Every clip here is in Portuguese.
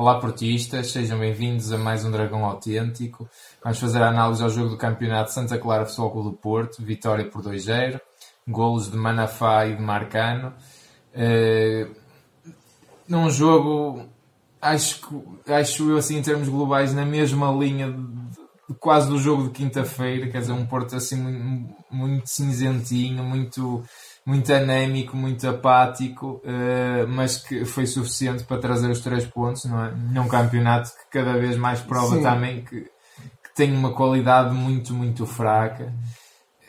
Olá portistas, sejam bem-vindos a mais um Dragão Autêntico. Vamos fazer a análise ao jogo do campeonato Santa Clara Futebol Clube do Porto, vitória por 2-0, golos de Manafá e de Marcano. Uh, num jogo, acho, acho eu assim em termos globais, na mesma linha de, quase do jogo de quinta-feira, quer dizer, um Porto assim muito cinzentinho, muito muito anémico, muito apático, uh, mas que foi suficiente para trazer os três pontos não é? num campeonato que cada vez mais prova Sim. também que, que, tem uma qualidade muito, muito fraca.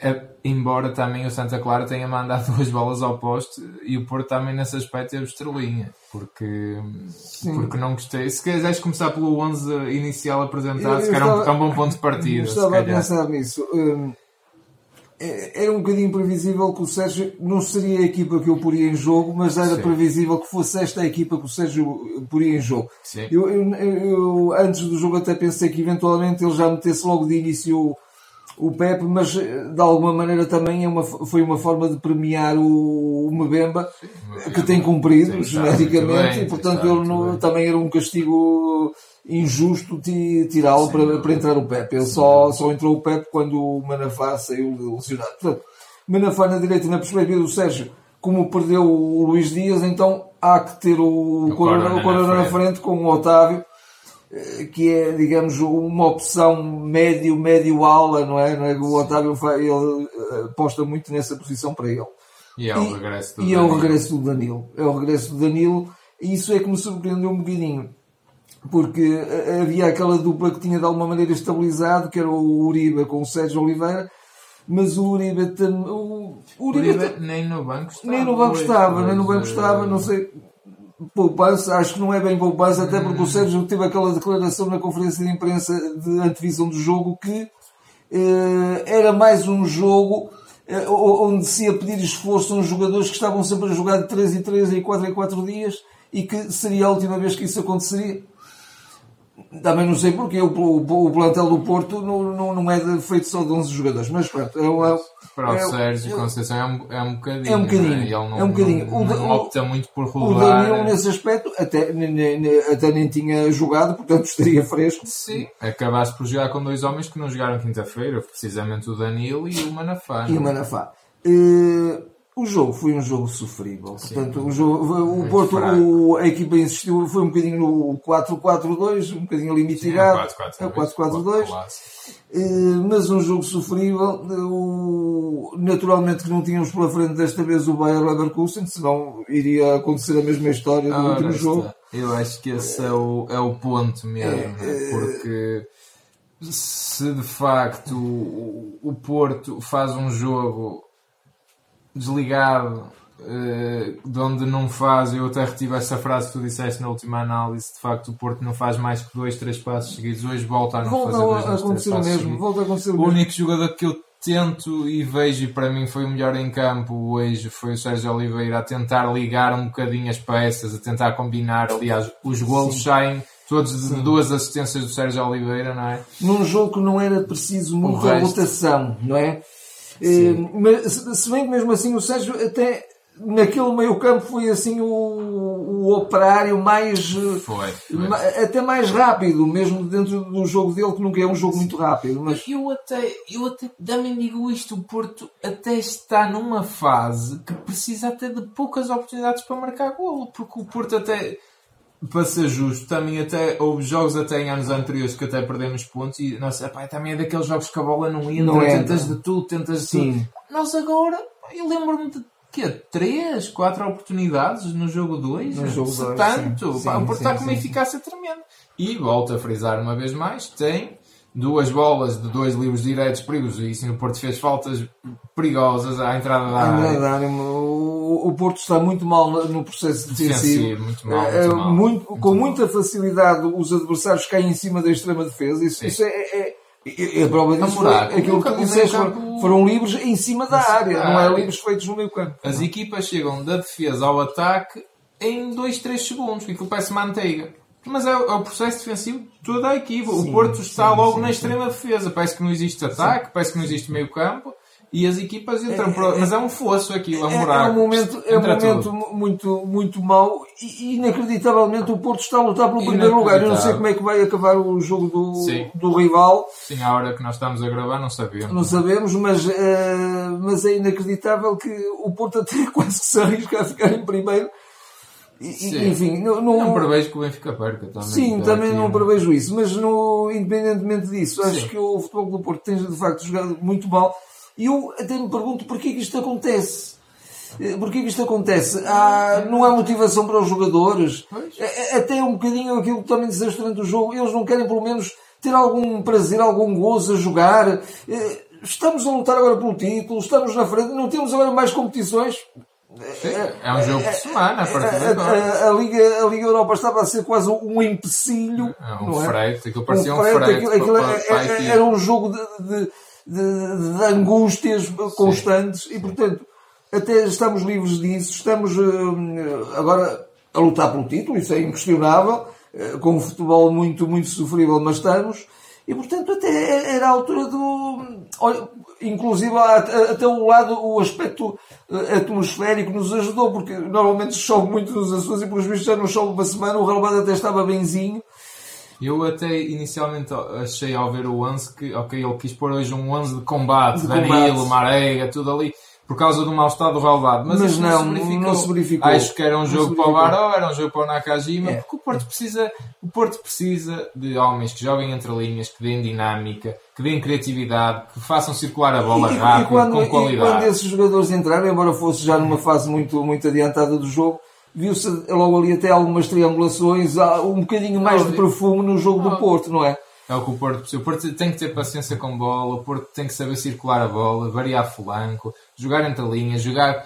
Uh, embora também o Santa Clara tenha mandado duas bolas ao poste e o Porto também nesse aspecto teve estrelinha, porque, porque não gostei. Se quiseres começar pelo 11 inicial apresentado, que era um, é um bom ponto de partida. Estava a pensar nisso. Um é, era um bocadinho previsível que o Sérgio não seria a equipa que eu poria em jogo, mas era Sim. previsível que fosse esta a equipa que o Sérgio poria em jogo. Eu, eu, eu, antes do jogo até pensei que eventualmente ele já metesse logo de início o, Pepe, mas de alguma maneira também é uma, foi uma forma de premiar o, o Mbemba, que tem cumprido genericamente, e portanto ele não, também era um castigo injusto tirá-lo para, para entrar o Pepe. Ele só, só entrou o Pepe quando o Manafá saiu lesionado. Portanto, Manafá na direita, na perspectiva do Sérgio, como perdeu o Luís Dias, então há que ter o, o Corona, na, frente. com o Otávio, eh, que é, digamos, uma opção médio, médio aula, não é? Não é? O Otávio ele eh, aposta muito nessa posição para ele. E é o regresso do e Danilo. é o regresso do Danilo. É o regresso do Danilo, e isso é que me surpreendeu um bocadinho porque eh, havia aquela dupla que tinha de alguma maneira estabilizado, que era o Uribe com o Sérgio Oliveira, mas o Uribe, o Uribe, Uribe nem no banco estava. Nem no banco estava, nem no banco estava, não sei. Poupança, acho que não é bem poupança, até porque o. Sérgio teve aquela declaração na conferência de imprensa de antevisão do jogo que eh, era mais um jogo eh, onde se ia pedir esforço a uns jogadores que estavam sempre a jogar de 3 em 3 e 4 em 4 dias e que seria a última vez que isso aconteceria. Também não sei porque o, o, o plantel do Porto não, não, não é de, feito só de 11 jogadores, mas pronto. É, é, Para o é, Sérgio Conceição é um, é um bocadinho. É um bocadinho. Né? Ele não, é um bocadinho. Não, não o, opta muito por rodar. O Daniel, nesse aspecto, até, até nem tinha jogado, portanto estaria fresco. Sim. Acabaste por jogar com dois homens que não jogaram quinta-feira, precisamente o Danilo e o Manafá. E o Manafá. Uh, o jogo foi um jogo sofrível. Sim, Portanto, o, jogo, o Porto, o, a equipa insistiu, foi um bocadinho no 4-4-2, um bocadinho ali mitigado. É o 4-4-2. Eh, mas um jogo sofrível. O, naturalmente que não tínhamos pela frente desta vez o Bayer Leverkusen, senão iria acontecer a mesma história do ah, último jogo. Eu acho que esse é o, é o ponto mesmo, é, né? porque se de facto o, o Porto faz um jogo desligado, uh, de onde não faz, eu até retive essa frase que tu disseste na última análise, de facto o Porto não faz mais que dois, três passos seguidos, hoje volta a não volta fazer dois, a acontecer três mesmo, volta a acontecer o mesmo. único jogador que eu tento e vejo, e para mim foi o melhor em campo hoje, foi o Sérgio Oliveira, a tentar ligar um bocadinho as peças, a tentar combinar, aliás, os golos saem todos de Sim. duas assistências do Sérgio Oliveira, não é? Num jogo que não era preciso muita rotação, não é? Eh, mas, se bem que mesmo assim o Sérgio até naquele meio campo foi assim o, o operário mais foi, foi. até mais rápido mesmo dentro do jogo dele que nunca é um jogo muito rápido mas eu até eu até também digo isto o Porto até está numa fase que precisa até de poucas oportunidades para marcar golo porque o Porto até para ser justo, também até houve jogos até em anos anteriores que até perdemos pontos e nossa, epá, também é daqueles jogos que a bola não entra, não tentas de tudo, tentas de Sim. tudo. Nós agora, eu lembro-me de quê? Três, quatro oportunidades no jogo 2? No jogo 2, tanto. Sim, pá, sim, o Porto está com uma eficácia tremenda. E volto a frisar uma vez mais, tem duas bolas de dois livros diretos perigosíssimos. O Porto fez faltas perigosas à entrada da área. O, o Porto está muito mal no processo defensivo. muito mal, muito é, mal. Muito, muito com mal. muita facilidade os adversários caem em cima da extrema defesa. Isso, isso é, é, a prova disso. Foi, aquilo que tu disseste campo... foram livros em cima da área, não é livros feitos no meio campo. As equipas chegam da defesa ao ataque em 2, 3 segundos, aquilo parece manteiga. Mas é, é, o processo defensivo de toda a equipa. Sim, o Porto está sim, logo sim, na extrema defesa. Parece que não existe ataque, parece que não existe meio campo. E as equipas entram é, para... Mas é um fosso aqui, é um buraco. É um momento, é um momento muito, muito mau e inacreditavelmente o Porto está a lutar pelo primeiro lugar. Eu não sei como é que vai acabar o jogo do, do rival. Sim, à hora que nós estamos a gravar não sabemos. Não sabemos, mas, uh, mas é inacreditável que o Porto até quase que se arrisca a ficar em primeiro. E, enfim, não, não, não prevejo que o Benfica perca também. Sim, também não prevejo isso, mas no, independentemente disso, acho que o futebol do Porto tem de facto jogado muito mal e eu até me pergunto porquê que isto acontece. Eh, porquê que isto acontece? Há, não há motivação para os jogadores. É, é, até um bocadinho aquilo que também disseste durante o jogo. Eles não querem pelo menos ter algum prazer, algum gozo a jogar. Eh, estamos a lutar agora pelo título, estamos na frente, não temos agora mais competições. é um jogo por semana, a partir de agora. A, a, Liga, a Liga Europa estava a ser quase um empecilho. É um freio, aquilo parecia um, freio. Aquilo, aquilo, era um jogo de, de de, de angústias constantes Sim. e, portanto, até estamos livres disso. Estamos uh, agora a lutar pelo título, isso é inquestionável, uh, com um futebol muito, muito sofrível, mas estamos. E, portanto, até era a altura do. Olha, inclusive, até o lado, o aspecto eh, atmosférico nos ajudou, porque normalmente chove muito nos Açores e, pelos vistos, já não chove uma semana. O relevado até estava benzinho. Eu até inicialmente achei ao ver o 11 que, ok, ele quis pôr hoje um 11 de combate, de Danilo, combate. Marega, tudo ali, por causa do mau estado do relevado. Mas, Mas não, não se, não se verificou. Acho que era um jogo para o Baró, era um jogo para o Nakajima, é. porque o Porto precisa, o Porto precisa de homens que joguem entre linhas, que deem dinâmica, que deem criatividade, que façam circular a bola e, rápido, e quando, com qualidade. E quando esses jogadores entraram, embora fosse já numa fase muito, muito adiantada do jogo, viu-se logo ali até algumas triangulações, um bocadinho mais de perfume no jogo do Porto, não é? É o que o Porto precisa. O Porto tem que ter paciência com bola, o Porto tem que saber circular a bola, variar flanco, jogar entre linhas, jogar,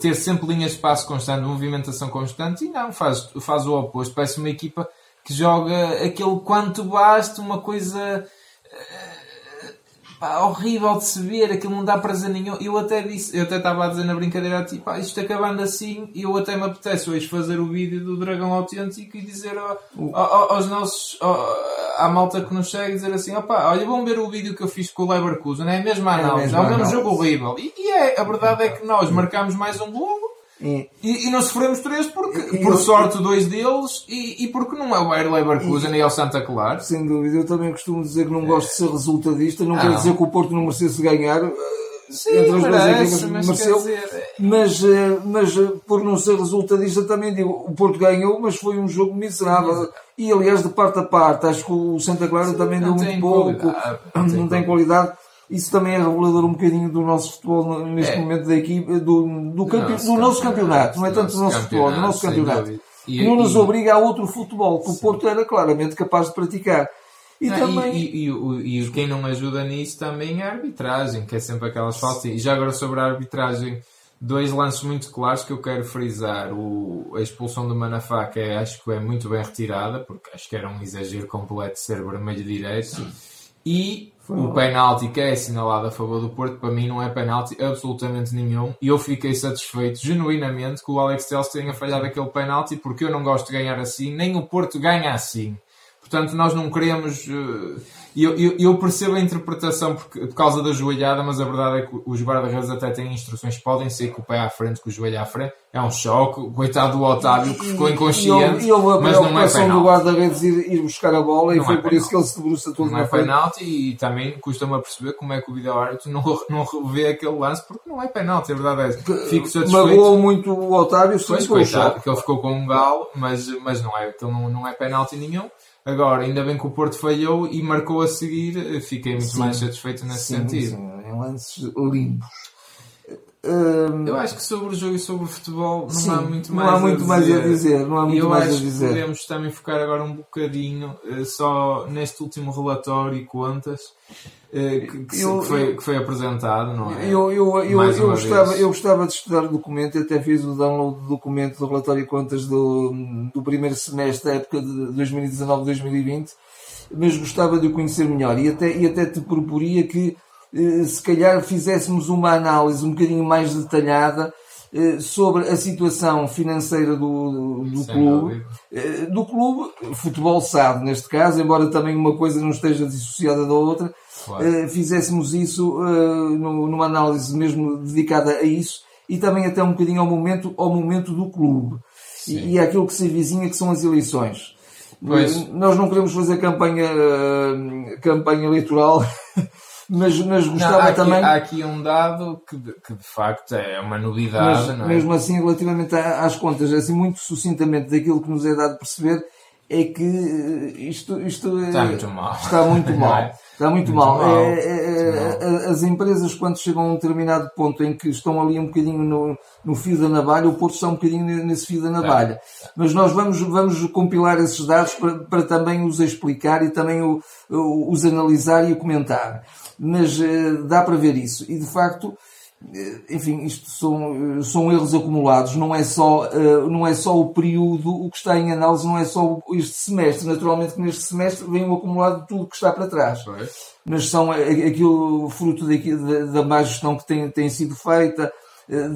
ter sempre linhas de passo constante, movimentação constante e não, faz, faz o oposto. Parece uma equipa que joga aquele quanto basta, uma coisa pá, horrível de se ver, aquilo não dá prazer nenhum. Eu até disse, eu até estava a dizer na brincadeira, tipo, pá, isto acabando assim, eu até me apetece hoje fazer o vídeo do Dragão Autêntico e dizer ao, ao, aos nossos, ao, à malta que nos segue, dizer assim, opá, olha, vão ver o vídeo que eu fiz com o Leverkusen, é a mesma análise, é, é o mesmo jogo horrível. E, e, é, a verdade é que nós marcamos mais um golo, e, e, não sofremos três porque, e, por sorte, dois deles e, e porque não é o Bayer Leverkusen e, é o Santa Clara. Sem dúvida, eu também costumo dizer que não é. gosto de ser resultadista, não ah, quer dizer que o Porto não merecesse ganhar. Eh, Sim, entre as merece, duas equipas mas mereceu, dizer... mas, eh, mas eh, por não ser resultadista também digo, o Porto ganhou, mas foi um jogo miserável. E aliás, de parte a parte, acho que o Santa Clara Sim, também deu muito pouco, não, não tem qualidade isso também é revelador um bocadinho do nosso futebol neste é. momento da equipe, do, do, campe... nosso, do nosso campeonato, não é tanto do nosso futebol, do nosso campeonato. E, não nos obriga a outro futebol que o Porto era claramente capaz de praticar. E, não, também... e, e, e, quem não ajuda nisso também é a arbitragem, que é sempre aquelas faltas. E já agora sobre a arbitragem, dois lances muito claros que eu quero frisar. O, a expulsão do Manafá, que é, acho que é muito bem retirada, porque acho que era um exagero completo de ser vermelho direto. E o penalti que é assinalado a favor do Porto, para mim não é penalti absolutamente nenhum. E eu fiquei satisfeito, genuinamente, que o Alex Telles tenha falhado aquele penalti, porque eu não gosto de ganhar assim, nem o Porto ganha assim. Portanto, nós não queremos. Uh, eu, eu, eu, percebo a interpretação porque, por causa da joelhada, mas a verdade é que os guarda-redes até têm instruções, podem ser com o pé à frente, com o joelho à frente. É um choque. Coitado do Otávio que ficou inconsciente. E, houve, mas não é penalti. do guarda-redes ir, ir, buscar a bola não e foi é por penalti. isso que ele se debruça todo Não é penalti e também custa-me a perceber como é que o vídeo-árbitro não, não vê aquele lance porque não é penalti. A verdade é. Fico satisfeito. Magoou muito o Otávio, pois, coitado, que ele ficou com um galo, mas, mas não é, então não, não é penalti nenhum. Agora, ainda bem que o Porto falhou e marcou a seguir, fiquei muito sim, mais satisfeito nesse sim, sentido. Sim, em lances limpos. Eu acho que sobre o jogo e sobre o futebol não Sim, há muito mais, não há muito a, mais a dizer. Não há muito eu mais acho a dizer. que podemos também focar agora um bocadinho uh, só neste último relatório e contas que, que, eu, que, foi, que foi apresentado, não é? Eu, eu, eu, eu gostava, eu gostava de estudar o documento, até fiz o download do documento do relatório e contas do, do primeiro semestre da época de 2019-2020, mas gostava de o conhecer melhor. E até, e até te proporia que eh, se calhar fizéssemos uma análise um bocadinho mais detalhada eh, sobre a situação financeira do, do clube, eh, do clube, futebol SAD neste caso, embora também uma coisa não esteja dissociada da outra, claro. fizéssemos isso numa análise mesmo dedicada a isso e também até um bocadinho ao momento, ao momento do clube e, e àquilo que se vizinha que são as eleições. Pois. Nós não queremos fazer campanha, campanha eleitoral mas, mas gostava não, há aqui, também. Há aqui um dado que de, que de facto é uma novidade, mas, é? Mesmo assim, relativamente às contas, assim, muito sucintamente daquilo que nos é dado perceber, é que eh, isto, isto está muito mal. Está muito mal. É? Está muito, muito mal. mal. É, é, é, as empresas, quando chegam a um determinado ponto em que estão ali um bocadinho no, no fio da navalha, o Porto está um bocadinho nesse fio da navalha. Mas nós vamos, vamos compilar esses dados para, para também os explicar e também o, os analisar e comentar mas uh, dá para ver isso. E de facto, enfim, isto são, uh, são erros acumulados, não é, só, não é só o período, o que está em análise não é só este semestre. Naturalmente que neste semestre vem o acumulado de tudo o que está para trás. Mas são aquilo fruto da, da má gestão que tem, tem sido feita,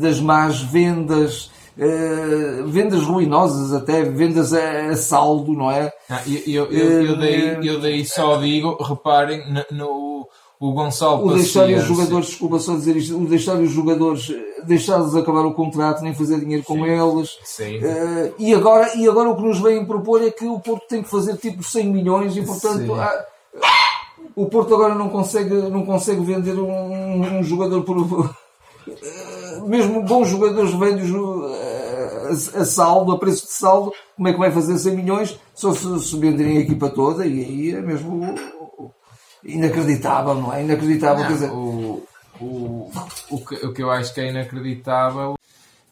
das más vendas, Uh, vendas ruinosas até, vendas a, a saldo, não é? Ah, eu, eu, eu, eu, daí, eu daí só digo, reparem no, o Gonçalo o deixar os jogadores, desculpa só dizer isto, o deixar os jogadores, deixá-los acabar o contrato, nem fazer dinheiro com Sim. eles. Sim. Uh, e, agora, e agora o que nos vêm propor é que o Porto tem que fazer tipo 100 milhões e portanto há, o Porto agora não consegue, não consegue vender um, um jogador por. Uh, mesmo bons jogadores vendem a, a, saldo, a preço de saldo, como é que vai fazer 100 milhões? Só se, se venderem a equipa toda e aí é mesmo inacreditável, não é? Inacreditável, não, quer dizer... O, o, o, que, o que eu acho que é inacreditável,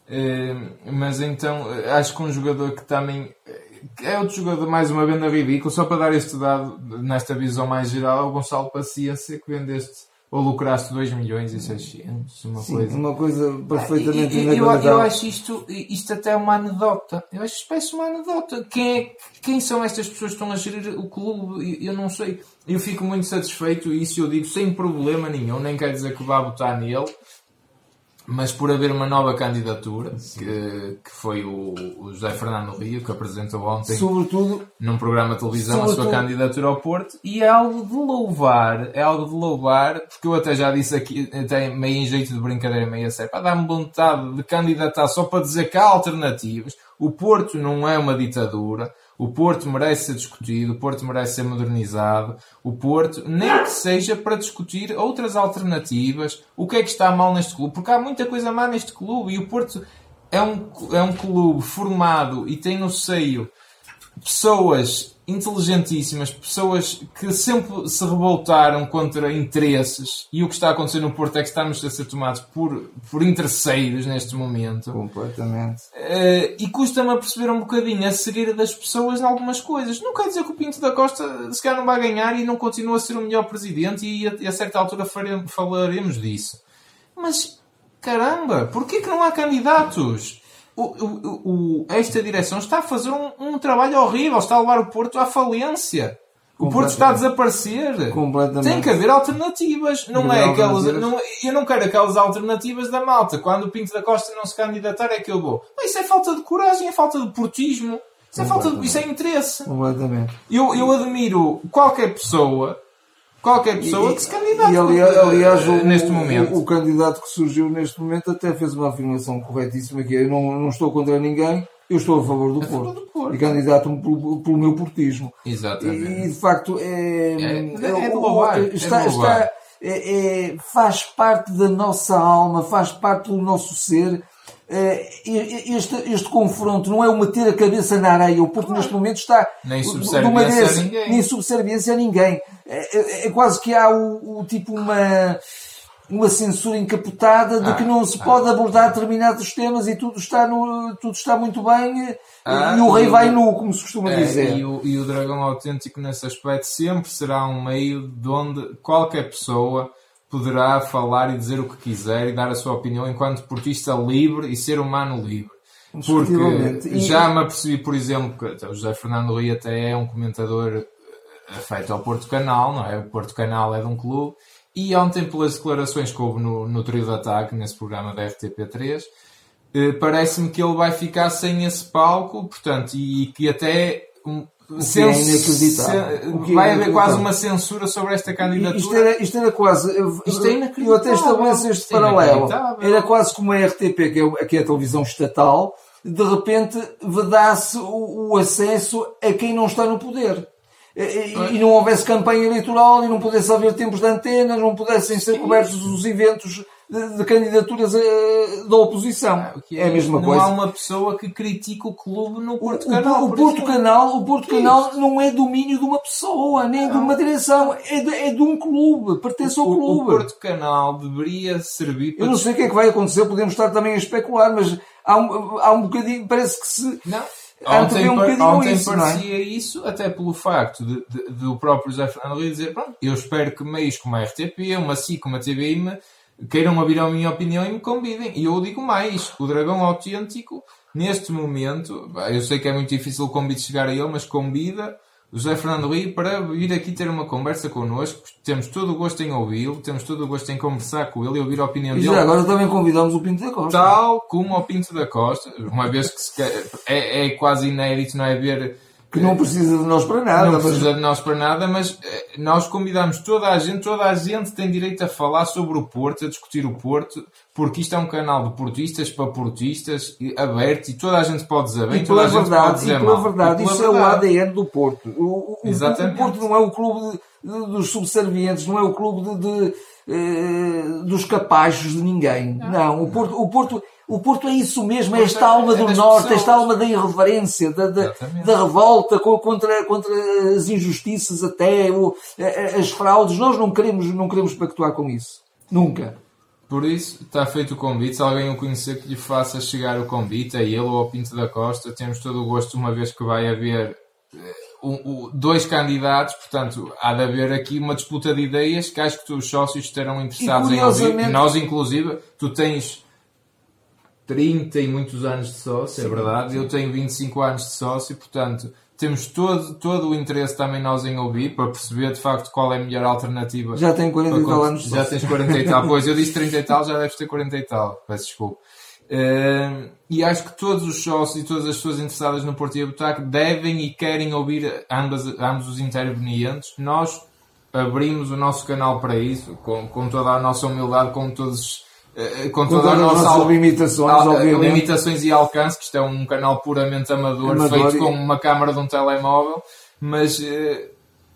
eh, mas então acho que um jogador que também é outro jogador, mais uma venda ridícula, só para dar este dado nesta visão mais geral, é o Gonçalo Paciência que vendeste ou lucraste 2 milhões e 600, uma Sim, coisa. Uma coisa perfeitamente ah, eu, eu, eu, acho isto, isto até é uma anedota. Eu acho que parece uma anedota. Quem, é, quem são estas pessoas que estão a gerir o clube? Eu não sei. Eu fico muito satisfeito e isso eu digo sem problema nenhum. Nem quer dizer que vá votar nele mas por haver uma nova candidatura, que, que foi o, o, José Fernando Rio, que apresentou ontem sobretudo, num programa de televisão a sua candidatura ao Porto, e é algo de louvar, é algo de louvar, porque eu até já disse aqui, até meio em jeito de brincadeira, meio a sério, para dar-me vontade de candidatar só para dizer que há alternativas. O Porto não é uma ditadura, o Porto merece ser discutido, o Porto merece ser modernizado, o Porto, nem que seja para discutir outras alternativas, o que é que está mal neste clube, porque há muita coisa má neste clube e o Porto é um, é um clube formado e tem no seio pessoas inteligentíssimas, pessoas que sempre se revoltaram contra interesses e o que está a acontecer no Porto é que estamos a ser tomados por, por interesseiros neste momento. Completamente. Uh, e custa-me a perceber um bocadinho a cegueira das pessoas em algumas coisas. Não quer dizer que o Pinto da Costa se calhar não vai ganhar e não continua a ser o melhor presidente e a, a certa altura falaremos disso. Mas, caramba, porquê que não há candidatos? O, o, o, esta direção está a fazer um, um, trabalho horrível, está a levar o Porto à falência. O Porto está a desaparecer. Tem que haver alternativas. Não é aquelas, não, eu não quero aquelas alternativas da malta. Quando o Pinto da Costa não se candidatar é que eu vou. isso é falta de coragem, é falta de portismo. Isso é, falta de, isso é interesse. Completamente. Eu, eu admiro qualquer pessoa qualquer pessoa e, que se candidate e, aliás, aliás o, neste momento. O, o, candidato que surgiu neste momento até fez uma afirmação corretíssima que é, eu não, não estou contra ninguém, eu estou a favor do, a Porto. do Porto. E candidato-me pelo, pelo, meu portismo. Exatamente. E, de facto é, é, é, é de louvar. Está, é está é, é, faz parte da nossa alma, faz parte do nosso ser eh, este, este confronto não é o meter a cabeça na areia. O Porto neste momento está nem subserviência a ninguém. Nem subserviência a ninguém. É, é, é quase que há o, o, tipo uma uma censura encapotada de ah, que não se ah, pode abordar determinados temas e tudo está, no, tudo está muito bem ah, e o rei e vai nu, como se costuma é, dizer. E o, e o dragão autêntico nesse aspecto sempre será um meio de onde qualquer pessoa poderá falar e dizer o que quiser e dar a sua opinião enquanto portista livre e ser humano livre. Porque já me apercebi, por exemplo, que o José Fernando Rui até é um comentador feito ao Porto Canal, não é? O Porto Canal é de um clube. E ontem, pelas declarações que houve no, no trio de ataque, nesse programa da RTP3, eh, parece-me que ele vai ficar sem esse palco, portanto, e, e que até um, Se, é inacreditável. Se, vai é haver quase uma censura sobre esta candidatura. Isto era, isto era quase. Isto é inacreditável. Eu até estabeleço este é paralelo. Era quase como a RTP, que é, que é a televisão estatal, de repente vedasse o, o acesso a quem não está no poder. E, e, não houvesse campanha eleitoral e não pudesse haver tempos de antena, não pudessem ser cobertos os eventos de, de candidaturas uh, da oposição. Ah, é, é, a mesma não coisa. Não há uma pessoa que critique o clube no Porto o, Canal. O, o Porto Canal, o Porto Canal não é domínio de uma pessoa, nem não. de uma direção, é de, é de um clube, pertence ao clube. O Porto Canal deveria servir para. Eu não sei o que é que vai acontecer, podemos estar também a especular, mas há um, há um bocadinho, parece que se. Não. Ontem, um ontem isso, é? parecia é? isso, até pelo facto de, o próprio José Fernando dizer: pronto, eu espero que meios como a RTP, uma SIC, uma TVI queiram ouvir a minha opinião e me convidem. E eu digo mais: o Dragão Autêntico, neste momento, eu sei que é muito difícil o convite chegar a ele, mas convida o José Fernando Rio para vir aqui ter uma conversa connosco. Temos todo o gosto em ouvi-lo, temos todo o gosto em conversar com ele e ouvir a opinião e dele. E agora também convidamos o Pinto da Costa. Tal como o Pinto da Costa, uma vez que é, é quase inédito, não é? Ver que não precisa de nós para nada. Não mas... precisa de nós para nada, mas eh, nós convidamos toda a gente, toda a gente tem direito a falar sobre o Porto, a discutir o Porto, porque isto é um canal de portistas para portistas, aberto, e toda a gente pode dizer bem, toda a gente verdade, pode dizer e pela mal. verdade, isso é o ADN do Porto. O, o, Exatamente. o Porto não é o clube de, de, dos subservientes, não é o clube de, de, dos capachos de ninguém. Não, não o Porto, o Porto o Porto é isso mesmo, é esta alma do é Norte, pessoas. esta alma da irreverência, da, da, da, revolta contra, contra as injustiças até, o, as fraudes. Nós não queremos, não queremos pactuar com isso. Nunca. Por isso, está feito o convite. Se alguém o conhecer que lhe faça chegar o convite, a ele ou ao Pinto da Costa, temos todo o gosto, uma vez que vai haver uh, dois candidatos, portanto, há de haver aqui uma disputa de ideias que acho que os sócios estarão interessados em ouvir. Nós, inclusive, tu tens 30 e muitos anos de sócio, é Sim. é verdade. Eu tenho 25 anos de sócio, portanto, temos todo, todo o interesse também nós em ouvir para perceber de facto qual é a melhor alternativa. Já tenho 40 e tal anos de Já tens 40 e tal. Pois, eu disse 30 e tal, já deves ter 40 e tal. Peço desculpa. Uh, e acho que todos os sócios e todas as pessoas interessadas no Porto e Abutac devem e querem ouvir ambas, ambos os intervenientes. Nós abrimos o nosso canal para isso, com, com toda a nossa humildade, com todos com, todas as nossas limitações, al limitações e alcance, que isto é um canal puramente amador, amador feito e... com uma câmara de um telemóvel, mas uh,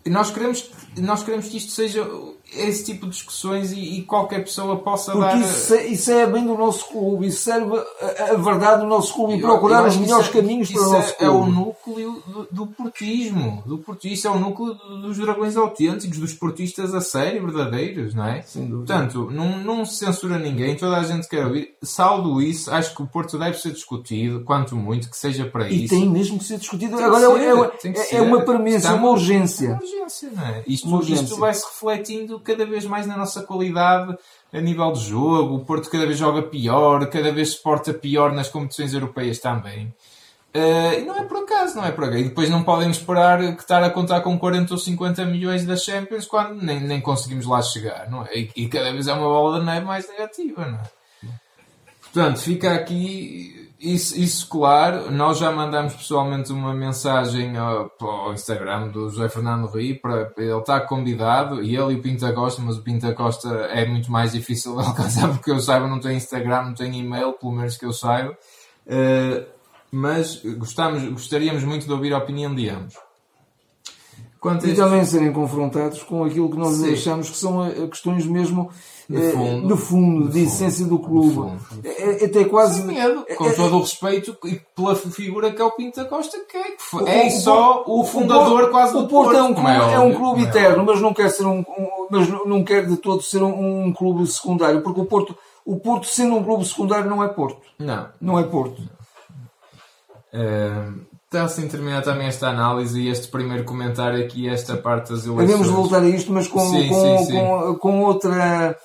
nós queremos, nós queremos que isto seja esse tipo de discussões e, e qualquer pessoa possa Porque dar. Isso, é, isso é bem do nosso clube, isso serve a, a verdade do nosso clube e procurar eu os melhores é, caminhos para o nosso é, clube. É o núcleo do, do portismo, do portista, é o núcleo dos dragões autênticos, dos portistas a sério, verdadeiros, não é? Sem dúvida. Portanto, não, não se censura ninguém, toda a gente quer ouvir. Saldo isso, acho que o Porto deve ser discutido, quanto muito, que seja para e isso. E tem mesmo que ser discutido. Tem Agora ser, é, é, é, uma premissa, uma urgência. Uma urgência, não é? Isto, uma urgência. isto vai se refletindo cada vez mais na nossa qualidade a nível de jogo. O Porto cada vez joga pior, cada vez se porta pior nas competições europeias também. Uh, e não é por acaso, não é por acaso. E depois não podem esperar que estar a contar com 40 ou 50 milhões da Champions quando nem, nem conseguimos lá chegar, não é? E, e cada vez é uma bola de neve mais negativa, não é? Portanto, fica aqui isso, isso, claro, nós já mandamos pessoalmente uma mensagem ao, ao Instagram do José Fernando Rio para ele estar convidado e ele e o Pinta Costa, mas o Pinta Costa é muito mais difícil de alcançar porque eu saiba, não tem Instagram, não tem e-mail, pelo menos que eu saiba. Uh, mas gostamos, gostaríamos muito de ouvir a opinião de ambos. Quanto e estes... também serem confrontados com aquilo que nós Sim. achamos que são eh, questões mesmo de eh, fundo, de, fundo, de, essência do clube. É, é, até quase. Sem medo, com é, todo o respeito pela figura que é o Pinto da Costa, que é, que é o, só o, o fundador o, quase do Porto. Porto é um clube, é, é um clube eterno, mas não quer ser um, um, mas não quer de todo ser um, um, clube secundário, porque o Porto, o Porto sendo um clube secundário não é Porto. Não. Não é Porto. Uh, está assim terminar também esta análise e este primeiro comentário aqui, esta parte das eleições. Devemos voltar a isto, mas com, sim, com, sim, sim. com, com outra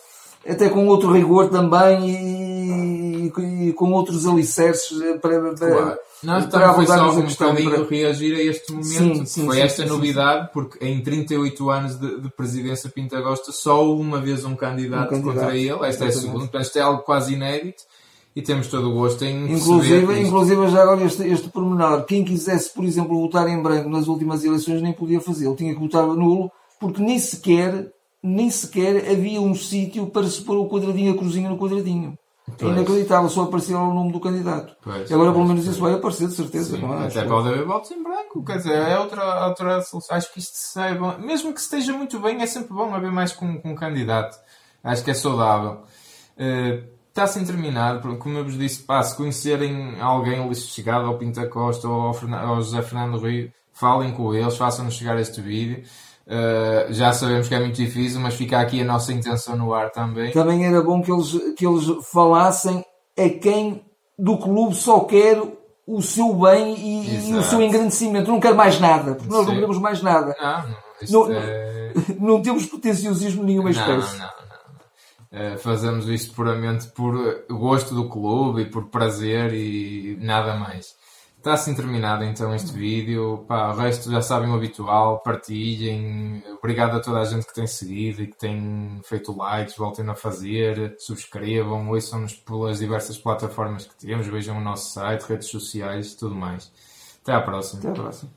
até com outro rigor também e, e com outros alicerces para, para, claro. Nós para foi só um bocadinho para... reagir a este momento. Sim, sim, foi sim, esta novidade, porque em 38 anos de, de presidência Pinta Gosta, só uma vez um candidato, um candidato contra ele. Esta é a segunda, portanto, isto é algo quase inédito. e temos todo o gosto em inclusive, inclusive já agora este, este pormenor, quem quisesse, por exemplo, votar em branco nas últimas eleições nem podia fazê-lo, tinha que votar nulo, porque nem sequer, nem sequer havia um sítio para se pôr o quadradinho, a cruzinha no quadradinho. É inacreditável, só aparecia o nome do candidato. Pois, Agora, pelo menos, isso vai aparecer, de certeza. Sim, não é? Até pode haver votos em branco, quer dizer, é outra, outra solução. Acho que isto bom. Mesmo que esteja muito bem, é sempre bom haver mais com, com um candidato. Acho que é saudável. Uh, está-se terminado, como eu vos disse, pá, se conhecerem alguém chegado ao Pinta Costa ou ao, ao José Fernando Rio, falem com eles, façam-nos chegar este vídeo. Uh, já sabemos que é muito difícil, mas fica aqui a nossa intenção no ar também. Também era bom que eles, que eles falassem a quem do clube só quer o seu bem e, e o seu engrandecimento. Não quer mais nada, porque nós Sim. não queremos mais nada. Não, não, é... não temos potenciosismo nenhuma espécie. Não, não. Uh, fazemos isto puramente por gosto do clube e por prazer e nada mais. Está assim terminado então este vídeo. Pá, o resto já sabem o habitual. Partilhem. Obrigado a toda a gente que tem seguido e que tem feito likes. Voltem a fazer. Subscrevam. Ouçam-nos pelas diversas plataformas que temos. Vejam o nosso site, redes sociais tudo mais. Até à próxima. Até à próxima.